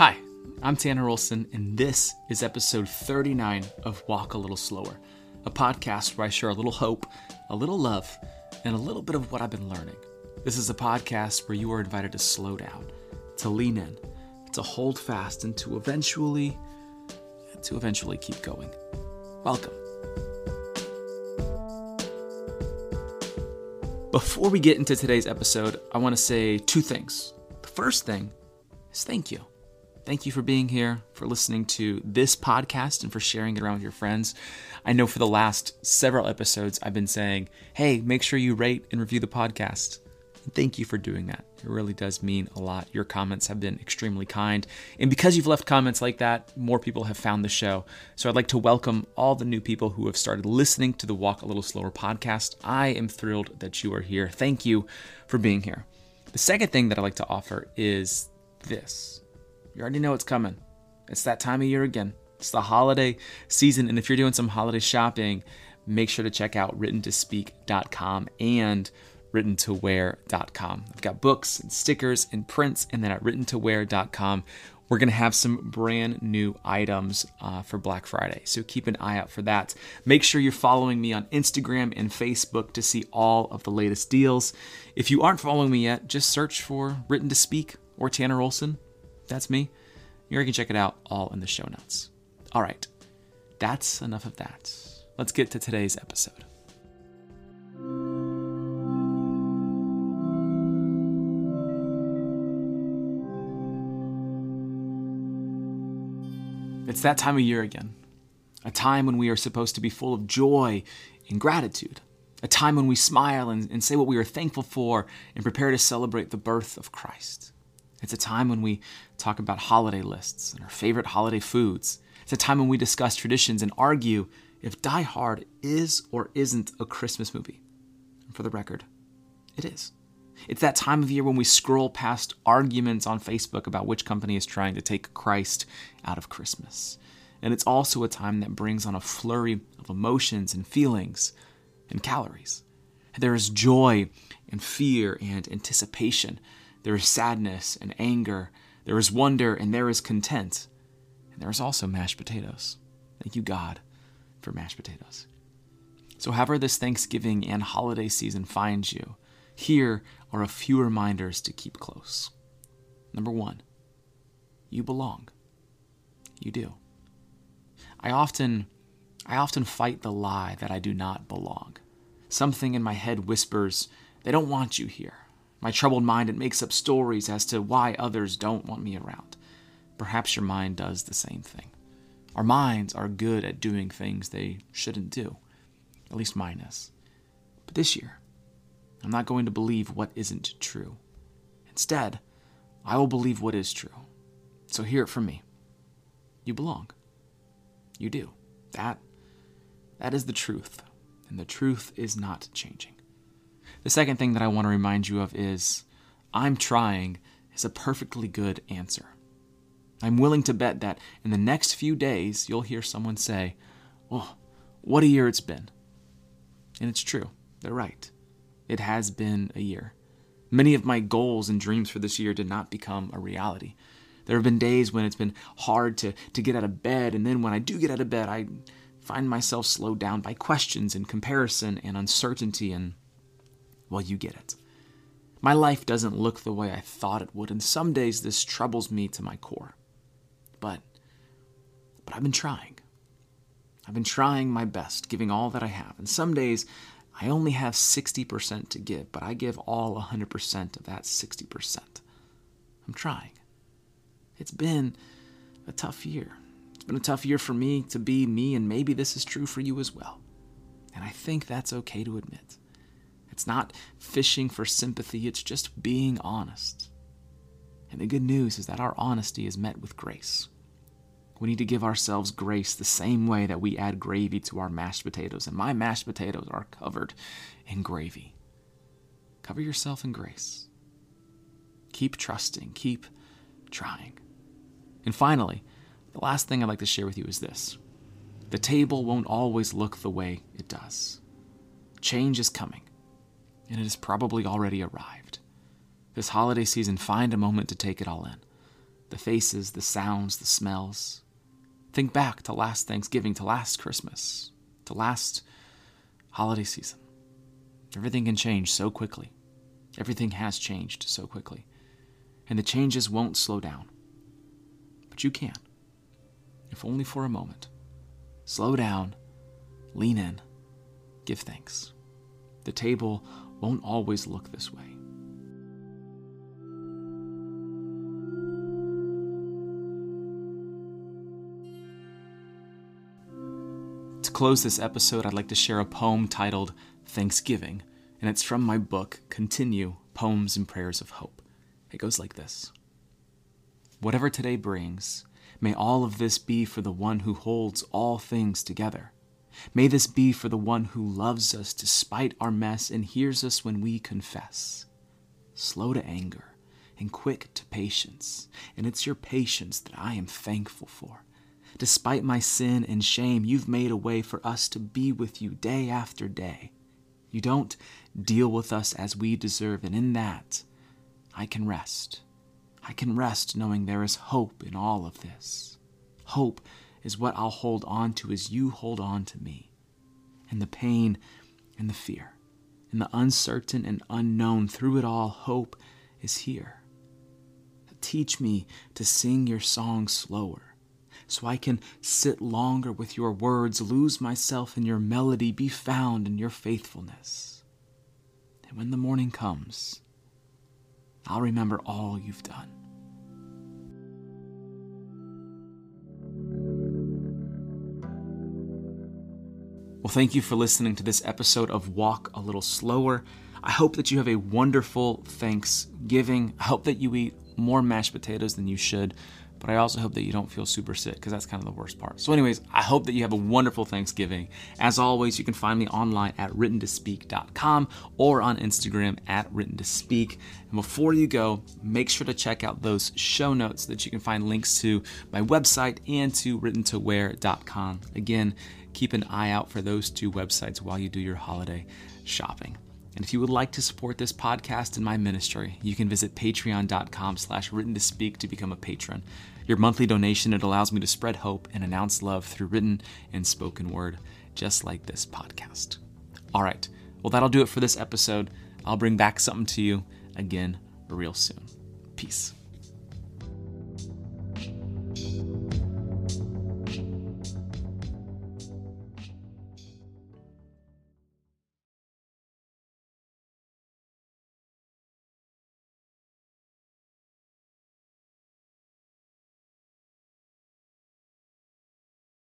Hi, I'm Tanner Olson, and this is episode 39 of Walk a Little Slower, a podcast where I share a little hope, a little love, and a little bit of what I've been learning. This is a podcast where you are invited to slow down, to lean in, to hold fast, and to eventually, to eventually keep going. Welcome. Before we get into today's episode, I want to say two things. The first thing is thank you. Thank you for being here, for listening to this podcast, and for sharing it around with your friends. I know for the last several episodes, I've been saying, hey, make sure you rate and review the podcast. Thank you for doing that. It really does mean a lot. Your comments have been extremely kind. And because you've left comments like that, more people have found the show. So I'd like to welcome all the new people who have started listening to the Walk a Little Slower podcast. I am thrilled that you are here. Thank you for being here. The second thing that I'd like to offer is this. You already know it's coming. It's that time of year again. It's the holiday season. And if you're doing some holiday shopping, make sure to check out writtentospeak.com and writtentowear.com. I've got books and stickers and prints, and then at writtentowear.com, we're going to have some brand new items uh, for Black Friday. So keep an eye out for that. Make sure you're following me on Instagram and Facebook to see all of the latest deals. If you aren't following me yet, just search for Written to Speak or Tanner Olson. That's me. You can check it out all in the show notes. All right, that's enough of that. Let's get to today's episode. It's that time of year again. A time when we are supposed to be full of joy and gratitude. A time when we smile and, and say what we are thankful for and prepare to celebrate the birth of Christ. It's a time when we talk about holiday lists and our favorite holiday foods. It's a time when we discuss traditions and argue if Die Hard is or isn't a Christmas movie. And for the record, it is. It's that time of year when we scroll past arguments on Facebook about which company is trying to take Christ out of Christmas. And it's also a time that brings on a flurry of emotions and feelings and calories. There is joy and fear and anticipation. There is sadness and anger. There is wonder and there is content. And there is also mashed potatoes. Thank you, God, for mashed potatoes. So, however, this Thanksgiving and holiday season finds you, here are a few reminders to keep close. Number one, you belong. You do. I often I often fight the lie that I do not belong. Something in my head whispers, they don't want you here. My troubled mind it makes up stories as to why others don't want me around. Perhaps your mind does the same thing. Our minds are good at doing things they shouldn't do. At least mine is. But this year, I'm not going to believe what isn't true. Instead, I will believe what is true. So hear it from me. You belong. You do. That that is the truth, and the truth is not changing. The second thing that I want to remind you of is I'm trying is a perfectly good answer. I'm willing to bet that in the next few days you'll hear someone say, "Oh, what a year it's been." And it's true. They're right. It has been a year. Many of my goals and dreams for this year did not become a reality. There have been days when it's been hard to, to get out of bed, and then when I do get out of bed, I find myself slowed down by questions and comparison and uncertainty, and well, you get it. My life doesn't look the way I thought it would, and some days this troubles me to my core. But, but I've been trying. I've been trying my best, giving all that I have, and some days I only have 60% to give, but I give all 100% of that 60%. I'm trying. It's been a tough year. It's been a tough year for me to be me, and maybe this is true for you as well. And I think that's okay to admit. It's not fishing for sympathy, it's just being honest. And the good news is that our honesty is met with grace. We need to give ourselves grace the same way that we add gravy to our mashed potatoes. And my mashed potatoes are covered in gravy. Cover yourself in grace. Keep trusting, keep trying. And finally, the last thing I'd like to share with you is this the table won't always look the way it does. Change is coming, and it has probably already arrived. This holiday season, find a moment to take it all in. the faces, the sounds, the smells. Think back to last Thanksgiving, to last Christmas, to last holiday season. Everything can change so quickly. Everything has changed so quickly. And the changes won't slow down. But you can, if only for a moment. Slow down, lean in, give thanks. The table won't always look this way. To close this episode, I'd like to share a poem titled Thanksgiving, and it's from my book, Continue Poems and Prayers of Hope. It goes like this Whatever today brings, may all of this be for the one who holds all things together. May this be for the one who loves us despite our mess and hears us when we confess. Slow to anger and quick to patience, and it's your patience that I am thankful for. Despite my sin and shame, you've made a way for us to be with you day after day. You don't deal with us as we deserve, and in that, I can rest. I can rest knowing there is hope in all of this. Hope is what I'll hold on to as you hold on to me. And the pain and the fear and the uncertain and unknown, through it all, hope is here. Teach me to sing your song slower so I can sit longer with your words, lose myself in your melody, be found in your faithfulness. And when the morning comes, I'll remember all you've done. Well, thank you for listening to this episode of Walk a Little Slower. I hope that you have a wonderful Thanksgiving. I hope that you eat more mashed potatoes than you should but I also hope that you don't feel super sick because that's kind of the worst part. So, anyways, I hope that you have a wonderful Thanksgiving. As always, you can find me online at writtentospeak.com or on Instagram at writtentospeak. And before you go, make sure to check out those show notes that you can find links to my website and to writtentowear.com. Again, keep an eye out for those two websites while you do your holiday shopping. And if you would like to support this podcast and my ministry, you can visit patreon.com slash written to speak to become a patron. Your monthly donation, it allows me to spread hope and announce love through written and spoken word, just like this podcast. All right, well, that'll do it for this episode. I'll bring back something to you again real soon. Peace.